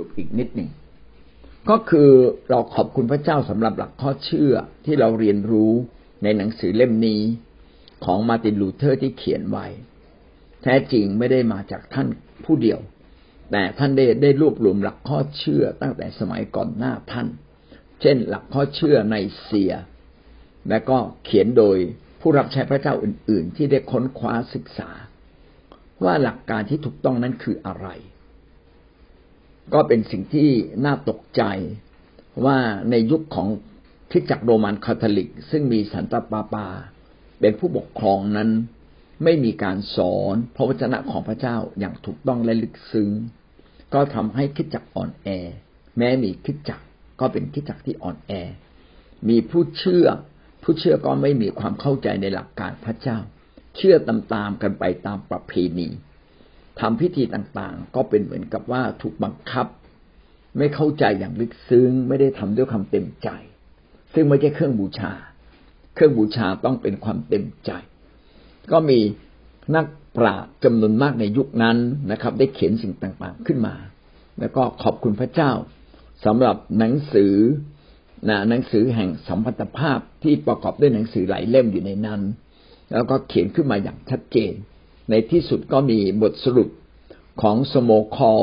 รุปอีกนิดหนึ่งก็คือเราขอบคุณพระเจ้าสำหรับหลักข้อเชื่อที่เราเรียนรู้ในหนังสือเล่มนี้ของมาร์ตินลูเธอร์ที่เขียนไว้ แท้จริงไม่ได้มาจากท่านผู้เดียว แต่ท่านได้ได้รวบรวมหลักข้อเชื่อตั้งแต่สมัยก่อนหน้าท่าน เช่น หลักข้อเชื่อไนเซีย และก็เขียนโดยผู้รับใช้พระเจ้าอื่น ๆ ที่ได้ค้นคว้าศึกษา ว่าหลักการที่ถูกต้องนั้นคืออะไร ก็เป็นสิ่งที่น่าตกใจว่าในยุคของคริสตจักรโรมันคาทอลิก ซึ่งมีสันตปาปา เป็นผู้ปกครองนั้น ไม่มีการสอนพระวจนะของพระเจ้าอย่างถูกต้องและลึกซึ้ง ก็ทำให้คริสตจักอ่อนแอ แม้มีคริสตจักก็เป็นคริสตจักที่อ่อนแอ มีผู้เชื่อ ผู้เชื่อก็ไม่มีความเข้าใจในหลักการพระเจ้า เชื่อตามๆกันไปตามประเพณี ทำพิธีต่างๆ ก็เป็นเหมือนกับว่าถูกบังคับ ไม่เข้าใจอย่างลึกซึ้ง ไม่ได้ทำด้วยความเต็มใจ ซึ่งไม่ใช่เครื่องบูชา เครื่องบูชาต้องเป็นความเต็มใจ ก็มีนักปราชญ์จำนวนมากในยุคนั้นนะครับ ได้เขียนสิ่งต่างๆขึ้นมา แล้วก็ขอบคุณพระเจ้าสำหรับหนังสือนะหนังสือแห่งสัมพันธภาพที่ประกอบด้วยหนังสือหลายเล่มอยู่ในนั้น แล้วก็เขียนขึ้นมาอย่างชัดเจน ในที่สุดก็มีบทสรุปของสโมคอล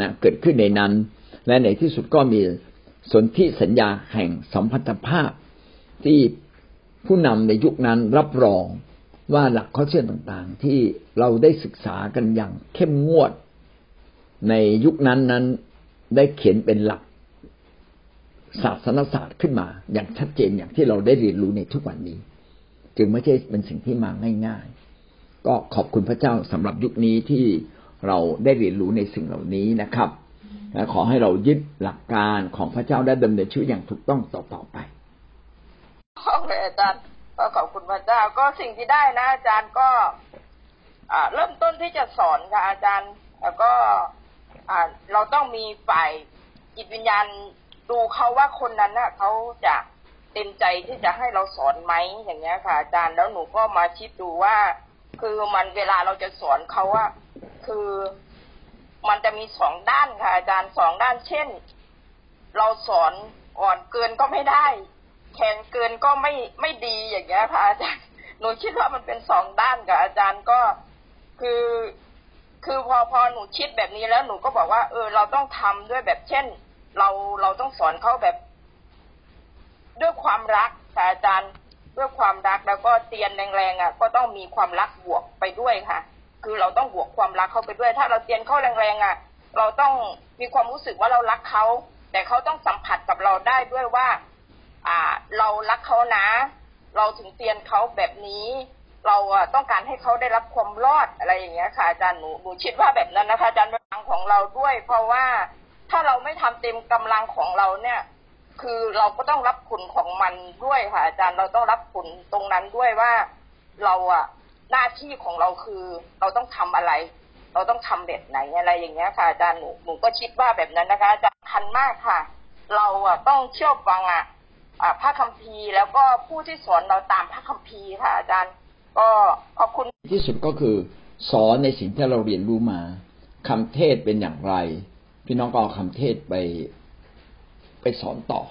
นะเกิดขึ้นในนั้น และในที่สุดก็มีสนธิสัญญาแห่งสัมพันธภาพ ที่ผู้นำในยุคนั้นรับรองว่าหลักข้อเชื่อต่างๆ ที่เราได้ศึกษากันอย่างเข้มงวด ในยุคนั้นนั้นได้เขียนเป็นหลักศาสนศาสตร์ขึ้นมา อย่างชัดเจนอย่างที่เราได้เรียนรู้ในทุกวันนี้ จึงไม่ใช่เป็นสิ่งที่มาง่าย ก็ขอบคุณพระเจ้าสำหรับยุคนี้ที่เราได้เรียนรู้ในสิ่งเหล่านี้นะครับและขอให้เรายึดหลักการของพระเจ้าได้ดำเนินชีวิตอย่างถูกต้องต่อต่อไปโอเคอาจารย์ก็ขอบคุณพระเจ้าก็สิ่งที่ได้นะ อาจารย์ก็เริ่มต้นที่จะสอนค่ะอาจารย์ แล้วก็เราต้องมีฝ่ายจิตวิญญาณดูเขาว่าคนนั้นน่ะเขาจะเต็มใจที่จะให้เราสอนไหมอย่างเงี้ยค่ะอาจารย์แล้วหนูก็มาคิดดูว่า คือมันเวลาเราจะสอนเขาว่าคือมันจะมีสองด้านค่ะอาจารย์สองด้านเช่น เราสอนอ่อนเกินก็ไม่ได้ แข็งเกินก็ไม่ไม่ดีอย่างเงี้ยค่ะอาจารย์หนูคิดว่ามันเป็นสองด้านกับอาจารย์ก็คือ คือพอพอหนูคิดแบบนี้แล้วหนูก็บอกว่า เออ เราต้องทำด้วยแบบเช่น เราเราต้องสอนเขาแบบ ด้วยความรักค่ะอาจารย์ ความรักแล้วก็เตียนแรงๆอะก็ต้องมีความรักบวกไปด้วยค่ะ คือเราต้องบวกความรักเข้าไปด้วย ถ้าเราเตียนเข้าแรงๆอะ เราต้องมีความรู้สึกว่าเรารักเขาแต่เขาต้องสัมผัสกับเราได้ด้วยว่า อ่า เรารักเขานะ เราถึงเตียนเขาแบบนี้ เราต้องการให้เขาได้รับความรอดอะไรอย่างเงี้ยค่ะอาจารย์หนูหนูคิดว่าแบบนั้นนะคะอาจารย์เป็นของเราด้วย เพราะว่าถ้าเราไม่ทำเต็มกำลังของเราเนี่ย คือเราก็ต้องรับผลของมันด้วยค่ะอาจารย์เราต้องรับผลตรงนั้นด้วยว่าเราอะหน้าที่ของเราคือเราต้องทำอะไร เราต้องทำแบบไหนอะไรอย่างเงี้ยค่ะอาจารย์หนูหนูก็คิดว่าแบบนั้นนะคะอาจารย์คันมากค่ะ เราอะต้องเชื่อฟังอะพระคัมภีร์แล้วก็ผู้ที่สอนเราตามพระคัมภีร์ค่ะ อาจารย์ ก็ขอบคุณที่สุดก็คือสอนในสิ่งที่เราเรียนรู้มาคำเทศเป็นอย่างไร พี่น้องก็เอาคำเทศไป ไปสอนต่อ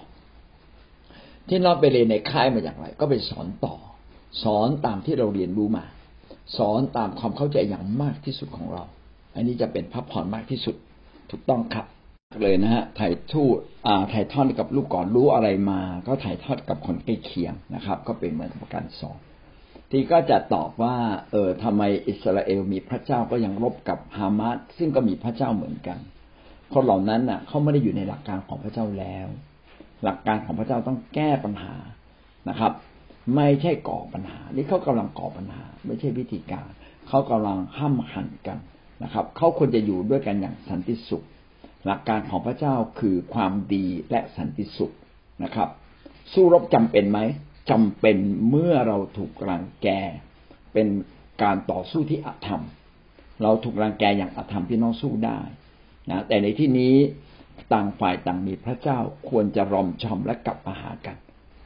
ที่เราไปเรียนในค่ายมาอย่างไร ก็ไปสอนต่อ สอนตามที่เราเรียนรู้มา สอนตามความเข้าใจอย่างมากที่สุดของเรา อันนี้จะเป็นพักผ่อนมากที่สุดถูกต้องครับเลยนะฮะถ่ายทูตอ่าถ่ายทอดกับลูกก่อนรู้อะไรมา ก็ถ่ายทอดกับคนใกล้เคียงนะครับ ก็เป็นเหมือนการสอนที่ก็จะตอบว่า เออทำไมอิสราเอลมีพระเจ้าก็ยังรบกับฮามาสซึ่งก็มีพระเจ้าเหมือนกัน คนเหล่านั้นน่ะเขาไม่ได้อยู่ในหลักการของพระเจ้าแล้ว หลักการของพระเจ้าต้องแก้ปัญหานะครับ ไม่ใช่ก่อปัญหา นี่เขากำลังก่อปัญหา ไม่ใช่วิธีการเขากำลังห้ามหันกันนะครับเขาควรจะอยู่ด้วยกันอย่างสันติสุข หลักการของพระเจ้าคือความดีและสันติสุขนะครับ สู้รบจำเป็นไหมจำเป็นเมื่อเราถูกรังแก เป็นการต่อสู้ที่อธรรม เราถูกรังแกอย่างอธรรมพี่น้องสู้ได้ นะแต่ในที่นี้ต่างฝ่ายต่างมีพระเจ้าควรจะรอมชอมและกลับมาหากัน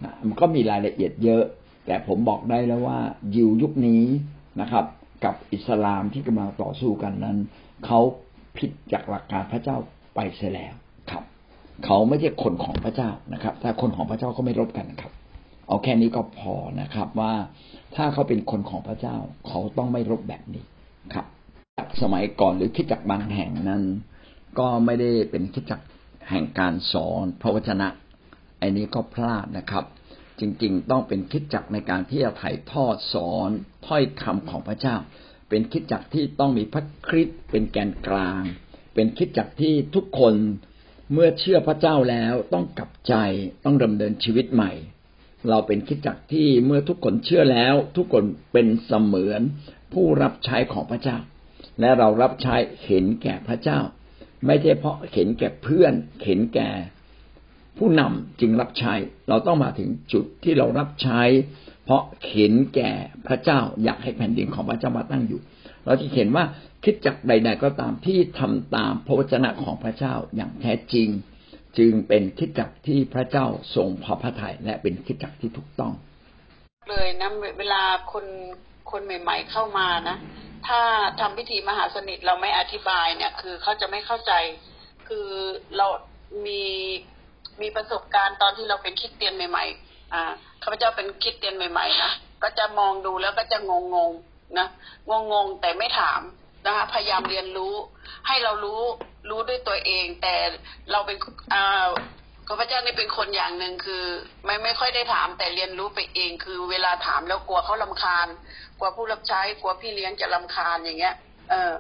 นะมันก็มีรายละเอียดเยอะ แต่ผมบอกได้แล้วว่ายิวยุคนี้นะครับ กับอิสลามที่กำลังต่อสู้กันนั้นเขาผิดจากหลักการพระเจ้าไปเสียแล้วครับ เขาไม่ใช่คนของพระเจ้านะครับ ถ้าคนของพระเจ้าก็ไม่รบกันนะครับ เอาแค่นี้ก็พอนะครับว่าถ้าเขาเป็นคนของพระเจ้า เขาต้องไม่รบแบบนี้ครับสมัยก่อนหรือคิดจักบางแห่งนั้น ก็ไม่ได้เป็นคิดจักแห่งการสอนพระวจนะไอ้นี้ก็พลาดนะครับ จริงๆ ต้องเป็นคิดจักในการที่จะถ่ายทอดสอนถ้อยคำของพระเจ้า เป็นคิดจักที่ต้องมีพระคริสต์เป็นแกนกลาง เป็นคิดจักที่ทุกคนเมื่อเชื่อพระเจ้าแล้วต้องกลับใจต้องดำเนินชีวิตใหม่ เราเป็นคิดจักที่เมื่อทุกคนเชื่อแล้ว ทุกคนเป็นเสมือนผู้รับใช้ของพระเจ้า และเรารับใช้เห็นแก่พระเจ้า ไม่ใช่เพราะเห็นแก่เพื่อน เห็นแก่ผู้นำจึงรับใช้ เราต้องมาถึงจุดที่เรารับใช้ เพราะเห็นแก่พระเจ้าอยากให้แผ่นดินของพระเจ้ามาตั้งอยู่ เราจะเห็นว่าคิดจักใดๆก็ตามที่ทำตามพระวจนะของพระเจ้าอย่างแท้จริง จึงเป็นคิดจักที่พระเจ้าทรงพอพระทัยและเป็นคิดจักที่ถูกต้อง เลยนะเวลาคน คนใหม่ ๆ เข้ามานะ ถ้าทำพิธีมหาสนิทเราไม่อธิบายเนี่ย คือเขาจะไม่เข้าใจ คือเรามีมีประสบการณ์ตอนที่เราเป็นคิดเตียนใหม่ ๆ อ่าข้าพเจ้าเป็นคิดเตียนใหม่ ๆ นะก็จะมองดูแล้วก็จะงงงๆนะงงงแต่ไม่ถามนะคะ พยายามเรียนรู้ ให้เรารู้รู้ด้วยตัวเอง แต่เราเป็นอ่า ข้าพเจ้านี่เป็นคนอย่างหนึ่งคือไม่ไม่ค่อยได้ถามแต่เรียนรู้ไปเองคือเวลาถามแล้วกลัวเขาลาคาญกลัวผู้รับใช้กลัวพี่เลี้ยงจะลาคาญอย่างเงี้ย เออ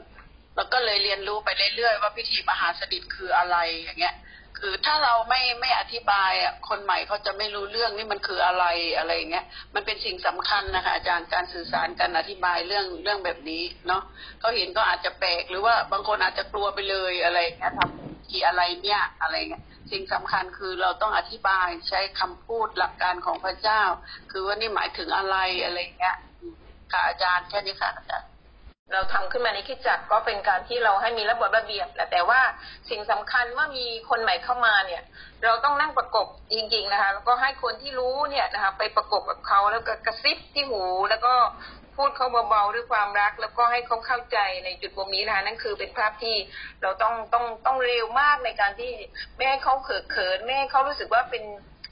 แล้วก็เลยเรียนรู้ไปเรื่อยๆว่าพิธีมหาสนิทคืออะไรอย่างเงี้ย คือถ้าเราไม่ไม่อธิบายอะคนใหม่เขาจะไม่รู้เรื่องนี่มันคืออะไรอะไรเงี้ย มันเป็นสิ่งสำคัญนะคะอาจารย์การสื่อสารการอธิบายเรื่องเรื่องแบบนี้เนาะเขาเห็นก็อาจจะแปลกหรือว่าบางคนอาจจะกลัวไปเลยอะไรเงี้ยทำ กี่อะไรเนี่ยอะไรเงี้ยสิ่งสำคัญคือเราต้องอธิบายใช้คำพูดหลักการของพระเจ้า คือว่านี่หมายถึงอะไรอะไรเงี้ยค่ะอาจารย์แค่นี้ค่ะอาจารย์ เราทำขึ้นมาในคิดจักก็เป็นการที่เราให้มีระบบระเบียบแหละแต่ว่าสิ่งสำคัญเมื่อมีคนใหม่เข้ามาเนี่ย เราต้องนั่งประกบจริง ๆ นะคะ แล้วก็ให้คนที่รู้เนี่ยนะคะ ไปประกบกับเขาแล้วก็กระซิบที่หูแล้วก็พูดเขาเบาๆด้วยความรัก แล้วก็ให้เขาเข้าใจในจุดตรงนี้นะคะนั่นคือเป็นภาพที่เราต้องต้องต้องเร็วมากในการที่ไม่ให้เขาเขินเขินไม่ให้เขารู้สึกว่าเป็น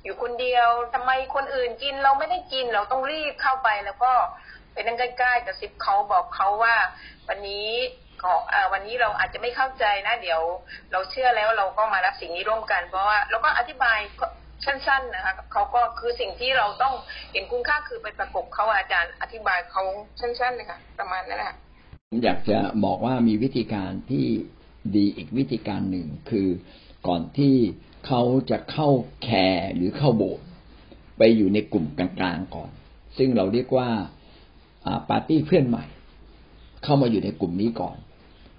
อยู่คนเดียวทำไมคนอื่นกินเราไม่ได้กินเราต้องรีบเข้าไปแล้วก็ ไปนั่งใกล้ๆกับซิบเขาบอกเขาว่าวันนี้ขออวันนี้เราอาจจะไม่เข้าใจนะ เดี๋ยว เราเชื่อแล้วเราก็มารับสิ่งนี้ร่วมกัน เพราะว่าเราก็อธิบายสั้น ๆนะคะเขาก็คือสิ่งที่เราต้องเห็นคุณค่าคือไปประกบเขาอาจารย์ อธิบายเขาสั้นๆเลยค่ะประมาณนั้นแหละผมอยากจะบอกว่ามีวิธีการที่ดีอีกวิธีการหนึ่งคือก่อนที่เขาจะเข้าแคร์หรือเข้าโบสถ์ไปอยู่ในกลุ่มกลางๆก่อน ซึ่งเราเรียกว่า ปาร์ตี้เพื่อนใหม่ เข้ามาอยู่ในกลุ่มนี้ก่อน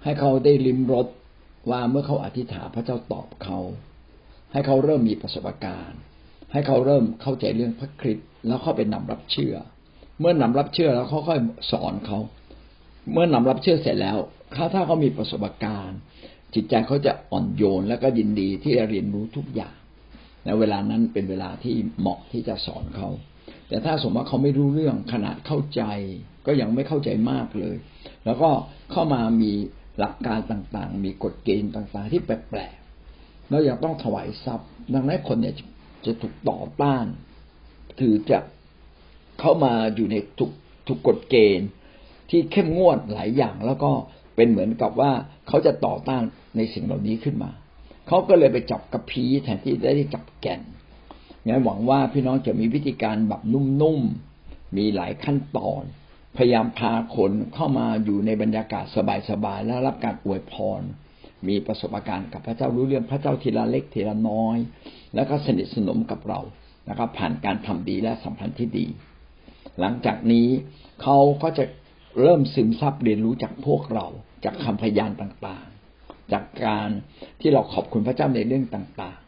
ให้เขาได้ลิมรสว่าเมื่อเขาอธิษฐานพระเจ้าตอบเขา ให้เขาเริ่มมีประสบการณ์ ให้เขาเริ่มเข้าใจเรื่องพระคริสต์แล้วเข้าไปนำรับเชื่อ เมื่อนำรับเชื่อแล้วเขาค่อยสอนเขา เมื่อนำรับเชื่อเสร็จแล้วถ้าถ้าเขามีประสบการณ์ จิตใจเขาจะอ่อนโยนและก็ยินดีที่จะเรียนรู้ทุกอย่างในเวลานั้นเป็นเวลาที่เหมาะที่จะสอนเขา แต่ถ้าสมมติว่าเขาไม่รู้เรื่องขนาดเข้าใจ ก็ยังไม่เข้าใจมากเลย แล้วก็เข้ามามีหลักการต่างๆ มีกฎเกณฑ์ต่างๆ ที่แปลกๆแล้วยังต้องถวายทรัพย์ ดังนั้นคนเนี่ยจะถูกต่อต้าน คือจะเข้ามาอยู่ในถูกถูกกฎเกณฑ์ ที่เข้มงวดหลายอย่าง แล้วก็เป็นเหมือนกับว่าเขาจะต่อต้านในสิ่งเหล่านี้ขึ้นมา เขาก็เลยไปจับกระพี้แทนที่ได้จับแก่น งั้นหวังว่าพี่น้องจะมีวิธีการแบบนุ่มๆ มีหลายขั้นตอน พยายามพาคนเข้ามาอยู่ในบรรยากาศสบายๆ และรับการอวยพร มีประสบการณ์กับพระเจ้ารู้เรื่องพระเจ้าทีละเล็กทีละน้อย แล้วก็สนิทสนมกับเรานะครับผ่านการทำดีและสัมพันธ์ที่ดี หลังจากนี้เขาก็จะเริ่มซึมซับเรียนรู้จากพวกเรา จากคำพยานต่างๆ จากการที่เราขอบคุณพระเจ้าในเรื่องต่าง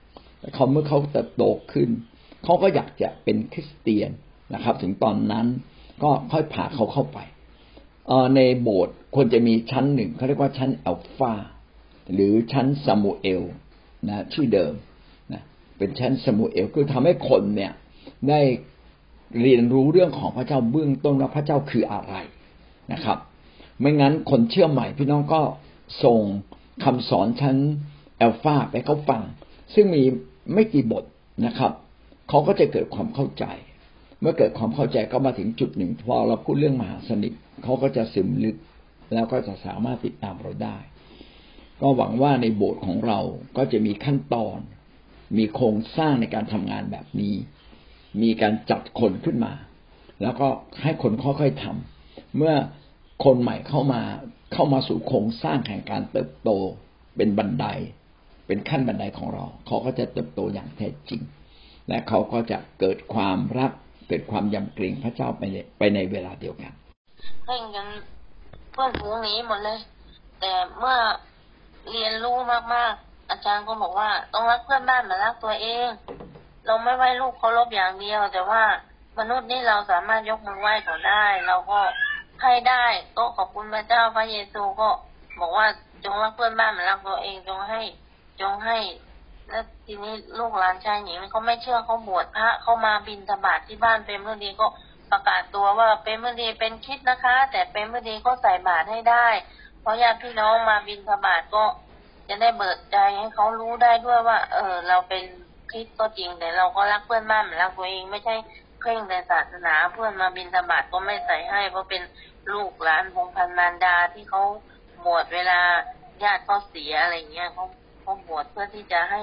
เขาเมื่อเขาเติบโตขึ้น เขาก็อยากจะเป็นคริสเตียนนะครับ ถึงตอนนั้นก็ค่อยพาเขาเข้าไปในโบสถ์ควรจะมีชั้นหนึ่งเขาเรียกว่าชั้นอัลฟาหรือชั้นซามูเอลนะชื่อเดิมนะเป็นชั้นซามูเอลคือทำให้คนเนี่ยได้เรียนรู้เรื่องของพระเจ้าเบื้องต้นว่าพระเจ้าคืออะไรนะครับ ไม่งั้นคนเชื่อใหม่ พี่น้องก็ส่งคำสอนชั้นแอลฟาไปเขาฟัง ซึ่งมี ไม่กี่บทนะครับเขาก็จะเกิดความเข้าใจ เมื่อเกิดความเข้าใจก็มาถึงจุดหนึ่งพอเราพูดเรื่องมหาสนิทเขาก็จะซึมลึก แล้วก็จะสามารถติดตามเราได้ ก็หวังว่าในโบสถ์ของเราก็จะมีขั้นตอน มีโครงสร้างในการทำงานแบบนี้ มีการจัดคนขึ้นมา แล้วก็ให้คนค่อยๆทำเมื่อคนใหม่เข้ามาเข้ามาสู่โครงสร้างแห่งการเติบโต เป็นบันได เป็นขั้นบันไดของเรา เขาก็จะเติบโตอย่างแท้จริง และเขาก็จะเกิดความรัก เกิดความยำเกรงพระเจ้าไปในไปในเวลาเดียวกันเพ่งกันเพื่อนฝูงนี้หมดเลย แต่เมื่อเรียนรู้มากๆ อาจารย์ก็บอกว่าต้องรักเพื่อนบ้านเหมือนรักตัวเอง เราไม่ไหว้ลูกเคารพอย่างเดียว แต่ว่ามนุษย์นี่เราสามารถยกมือไหว้เขาได้ เราก็ให้ได้ก็ขอบคุณพระเจ้าพระเยซูก็บอกว่าจงรักเพื่อนบ้านเหมือนรักตัวเองจงให้ จงให้ แล้วทีนี้ลูกหลานชายหญิงเขาไม่เชื่อเขาบวชพระเขามาบินธบาตที่บ้านเป็นเมื่อดีก็ประกาศตัวว่าเป็นเมื่อดีเป็นคิดนะคะ แต่เป็นเมื่อดีก็ใส่บาตรให้ได้ เพราะญาติพี่น้องมาบินธบาตก็จะได้เบิดใจให้เขารู้ได้ด้วยว่า เออ เราเป็นคริสก็จริง แต่เราก็รักเพื่อนบ้านเหมือนรักตัวเองไม่ใช่เคร่งในศาสนาเพื่อนมาบินธบาตก็ไม่ใส่ให้ เพราะเป็นลูกหลานพงพันมารดาที่เขาบวชเวลาญาติเขาเสียอะไรเงี้ยเขา เขาบวชเพื่อที่จะให้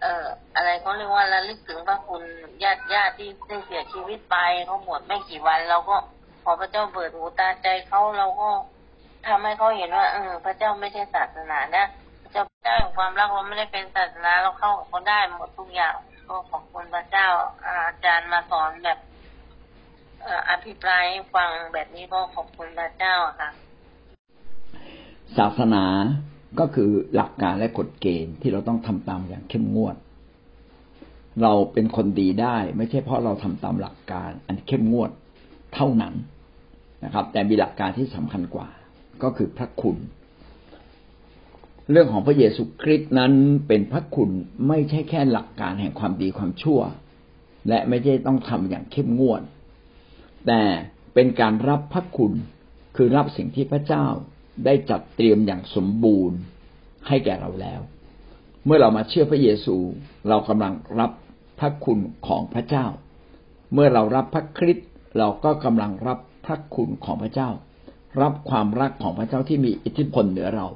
เอ่อ อะไรเขาเรียกว่าระลึกถึงพระคุณญาติญาติที่ได้เสียชีวิตไปเขาบวชไม่กี่วันเราก็ขอพระเจ้าเปิดหูตาใจเขาเราก็ทำให้เขาเห็นว่าเออพระเจ้าไม่ใช่ศาสนานะพระเจ้าได้ความรักเราไม่ได้เป็นศาสนาเราเข้าเขาได้หมดทุกอย่างก็ขอบคุณพระเจ้าอาจารย์มาสอนแบบอภิปรายฟังแบบนี้ก็ขอบคุณพระเจ้าค่ะ ศาสนา ก็คือหลักการและกฎเกณฑ์ที่เราต้องทำตามอย่างเข้มงวด เราเป็นคนดีได้ ไม่ใช่เพราะเราทำตามหลักการ อันเข้มงวดเท่านั้นนะครับ แต่มีหลักการที่สำคัญกว่า ก็คือพระคุณ เรื่องของพระเยซูคริสต์นั้นเป็นพระคุณไม่ใช่แค่หลักการแห่งความดีความชั่ว และไม่ใช่ต้องทำอย่างเข้มงวด แต่เป็นการรับพระคุณคือรับสิ่งที่พระเจ้า ได้จัดเตรียมอย่างสมบูรณ์ให้แก่เราแล้ว เมื่อเรามาเชื่อพระเยซู เรากำลังรับพระคุณของพระเจ้า เมื่อเรารับพระคริสต์เราก็กำลังรับพระคุณของพระเจ้า รับความรักของพระเจ้าที่มีอิทธิพลเหนือเรา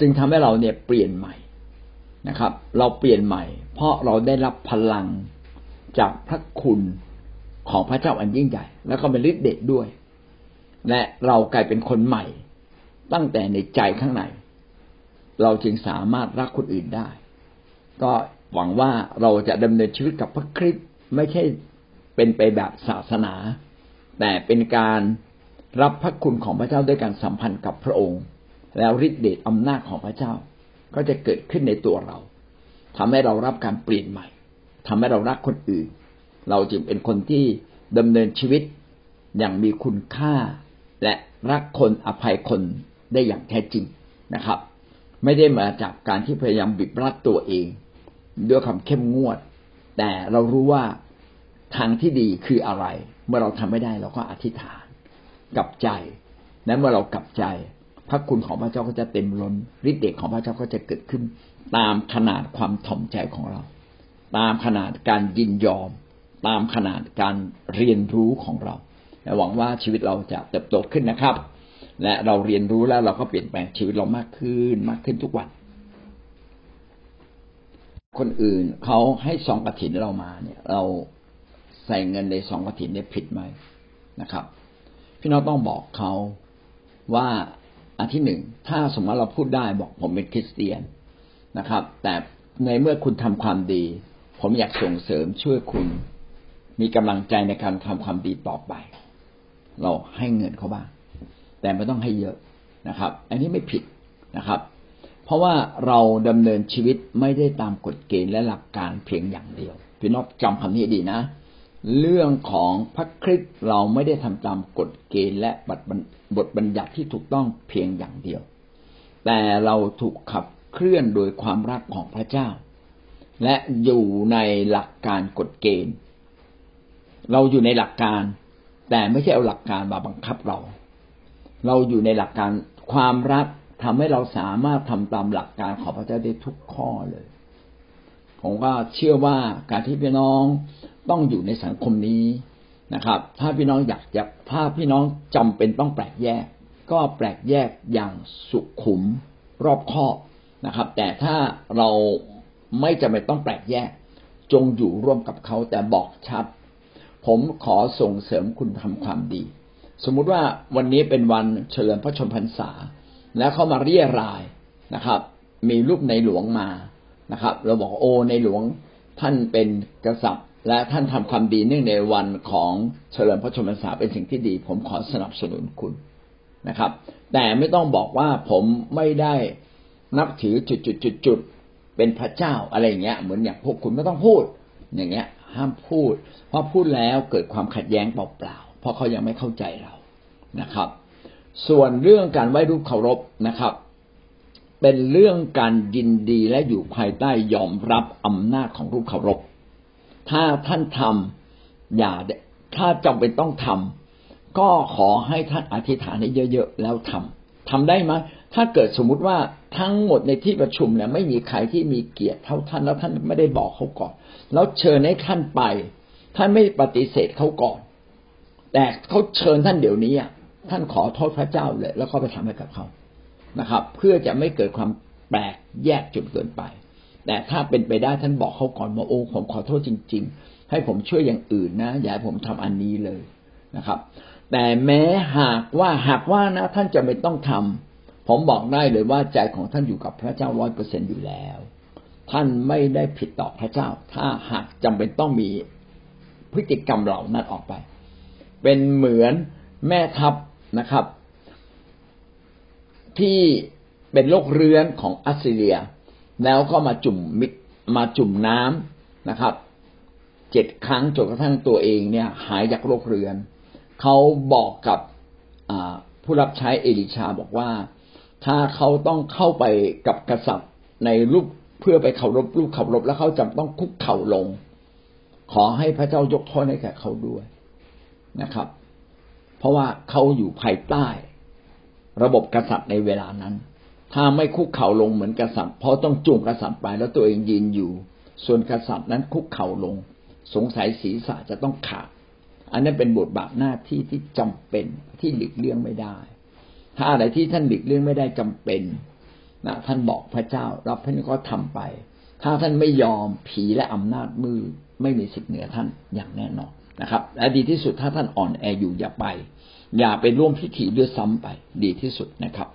จึงทำให้เราเนี่ยเปลี่ยนใหม่นะครับ เราเปลี่ยนใหม่ เพราะเราได้รับพลังจากพระคุณของพระเจ้าอันยิ่งใหญ่ แล้วก็เป็นฤทธิ์เดชด้วย และเรากลายเป็นคนใหม่ ตั้งแต่ในใจข้างใน เราจึงสามารถรักคนอื่นได้ ก็หวังว่าเราจะดำเนินชีวิตกับพระคริสต์ไม่ใช่เป็นไปแบบศาสนา แต่เป็นการรับพระคุณของพระเจ้าด้วยการสัมพันธ์กับพระองค์ แล้วฤทธิเดชอำนาจของพระเจ้า ก็จะเกิดขึ้นในตัวเราทำให้เรารับการเปลี่ยนใหม่ทำให้เรารักคนอื่น เราจึงเป็นคนที่ดำเนินชีวิตอย่างมีคุณค่า รักคนอภัยคนได้อย่างแท้จริงนะครับ ไม่ได้มาจากการที่พยายามบิดรัดตัวเอง ด้วยคำเข้มงวด แต่เรารู้ว่าทางที่ดีคืออะไร เมื่อเราทำไม่ได้เราก็อธิษฐานกับใจและเมื่อเรากลับใจพระคุณของพระเจ้าก็จะเต็มล้นฤทธิ์เดชของพระเจ้าก็จะเกิดขึ้น ตามขนาดความถ่อมใจของเรา ตามขนาดการยินยอม ตามขนาดการเรียนรู้ของเรา หวังว่าชีวิตเราจะเติบโตขึ้นนะครับ และเราเรียนรู้แล้วเราก็เปลี่ยนแปลงชีวิตเรามากขึ้นมากขึ้นทุกวัน คนอื่นเขาให้ซองกระถินเรามาเนี่ย เราใส่เงินในซองกระถินได้ผิดไหมนะครับ พี่น้องต้องบอกเขาว่าอันที่หนึ่งถ้าสมมติเราพูดได้บอกผมเป็นคริสเตียนนะครับ แต่ในเมื่อคุณทำความดี ผมอยากส่งเสริมช่วยคุณมีกำลังใจในการทำความดีต่อไป เราให้เงินเขาบ้างแต่ไม่ต้องให้เยอะนะครับ อันนี้ไม่ผิดนะครับ เพราะว่าเราดำเนินชีวิตไม่ได้ตามกฎเกณฑ์และหลักการเพียงอย่างเดียวพี่น้องจำคำนี้ดีนะ เรื่องของพระคริสต์เราไม่ได้ทำตามกฎเกณฑ์และบทบัญญัติที่ถูกต้องเพียงอย่างเดียว แต่เราถูกขับเคลื่อนโดยความรักของพระเจ้า และอยู่ในหลักการกฎเกณฑ์ เราอยู่ในหลักการ แต่ไม่ใช่เอาหลักการมาบังคับเรา เราอยู่ในหลักการความรักทำให้เราสามารถทำตามหลักการของพระเจ้าได้ทุกข้อเลย ผมก็เชื่อว่าการที่พี่น้องต้องอยู่ในสังคมนี้นะครับ ถ้าพี่น้องอยากจะถ้าพี่น้องจำเป็นต้องแปลกแยก ก็แปลกแยกอย่างสุขุมรอบคอบนะครับ แต่ถ้าเราไม่จำเป็นต้องแปลกแยก จงอยู่ร่วมกับเขาแต่บอกชัด ผมขอส่งเสริมคุณทำความดี สมมุติว่าวันนี้เป็นวันเฉลิมพระชนมพรรษา แล้วเขามาเรียรายนะครับ มีรูปในหลวงมานะครับ เราบอกโอ้ในหลวงท่านเป็นกษัตริย์ และท่านทำความดีเนื่องในวันของเฉลิมพระชนมพรรษาเป็นสิ่งที่ดี ผมขอสนับสนุนคุณนะครับ แต่ไม่ต้องบอกว่าผมไม่ได้นับถือจุดจุดจุดจุดเป็นพระเจ้าอะไรเงี้ย เหมือนอย่างพวกคุณไม่ต้องพูดอย่างเงี้ย ห้ามพูด เพราะพูดแล้วเกิดความขัดแย้งเปล่าๆเพราะเขายังไม่เข้าใจเรานะครับ ส่วนเรื่องการไหว้รูปเคารพนะครับ เป็นเรื่องการยินดีและอยู่ภายใต้ยอมรับอำนาจของรูปเคารพ ถ้าท่านทำอย่าถ้าจำเป็นต้องทำก็ขอให้ท่านอธิษฐานให้เยอะๆแล้วทำทำได้ไหมถ้าเกิดสมมุติว่า ทั้งหมดในที่ประชุมเนี่ยไม่มีใครที่มีเกียรติเท่าท่านแล้วท่านไม่ได้บอกเขาก่อน แล้วเชิญให้ท่านไป ท่านไม่ปฏิเสธเขาก่อน แต่เขาเชิญท่านเดี๋ยวนี้อะท่านขอโทษพระเจ้าเลย แล้วก็ไปทำให้กับเขานะครับ เพื่อจะไม่เกิดความแปลกแยกจนเกินไป แต่ถ้าเป็นไปได้ท่านบอกเขาก่อนว่าโอ้ผมขอโทษจริง ๆ ให้ผมช่วยอย่างอื่นนะอย่าให้ผมทำอันนี้เลยนะครับ แต่แม้หากว่าหากว่านะท่านจะไม่ต้องทำ ผมบอกได้เลยว่าใจของท่านอยู่กับพระเจ้าร้อยเปอร์เซ็นอยู่แล้ว ท่านไม่ได้ผิดต่อพระเจ้า ถ้าหากจำเป็นต้องมีพฤติกรรมเหล่านั้นออกไป เป็นเหมือนแม่ทัพนะครับ ที่เป็นโรคเรื้อนของอัสซีเรีย แล้วก็มาจุ่มมิมาจุ่มน้ำนะครับเจ็ดครั้งจนกระทั่งตัวเองเนี่ย หายจากโรคเรื้อนเขาบอกกับผู้รับใช้เอลิชาบอกว่า ถ้าเขาต้องเข้าไปกับกษัตริย์ในรูปเพื่อไปเคารพรูปเคารพแล้วเขาจำต้องคุกเข่าลง ขอให้พระเจ้ายกโทษให้แก่เขาด้วยนะครับ เพราะว่าเขาอยู่ภายใต้ ระบบกษัตริย์ในเวลานั้น ถ้าไม่คุกเข่าลงเหมือนกษัตริย์เพราะต้องจูงกษัตริย์ไปแล้วตัวเองยืนอยู่ ส่วนกษัตริย์นั้นคุกเข่าลง สงสัยศีรษะจะต้องขาดอันนั้นเป็นบทบาทหน้าที่ที่จำเป็นที่หลีกเลี่ยงไม่ได้ ถ้าอะไรที่ท่านหลีกเลี่ยงไม่ได้จำเป็นนะท่านบอกพระเจ้ารับท่านก็ทำไป ถ้าท่านไม่ยอมผีและอำนาจมือไม่มีสิทธิ์เหนือท่านอย่างแน่นอนนะครับและดีที่สุดถ้าท่านอ่อนแออยู่อย่าไป อย่าไปร่วมพิธีด้วยซ้ำไป ดีที่สุดนะครับ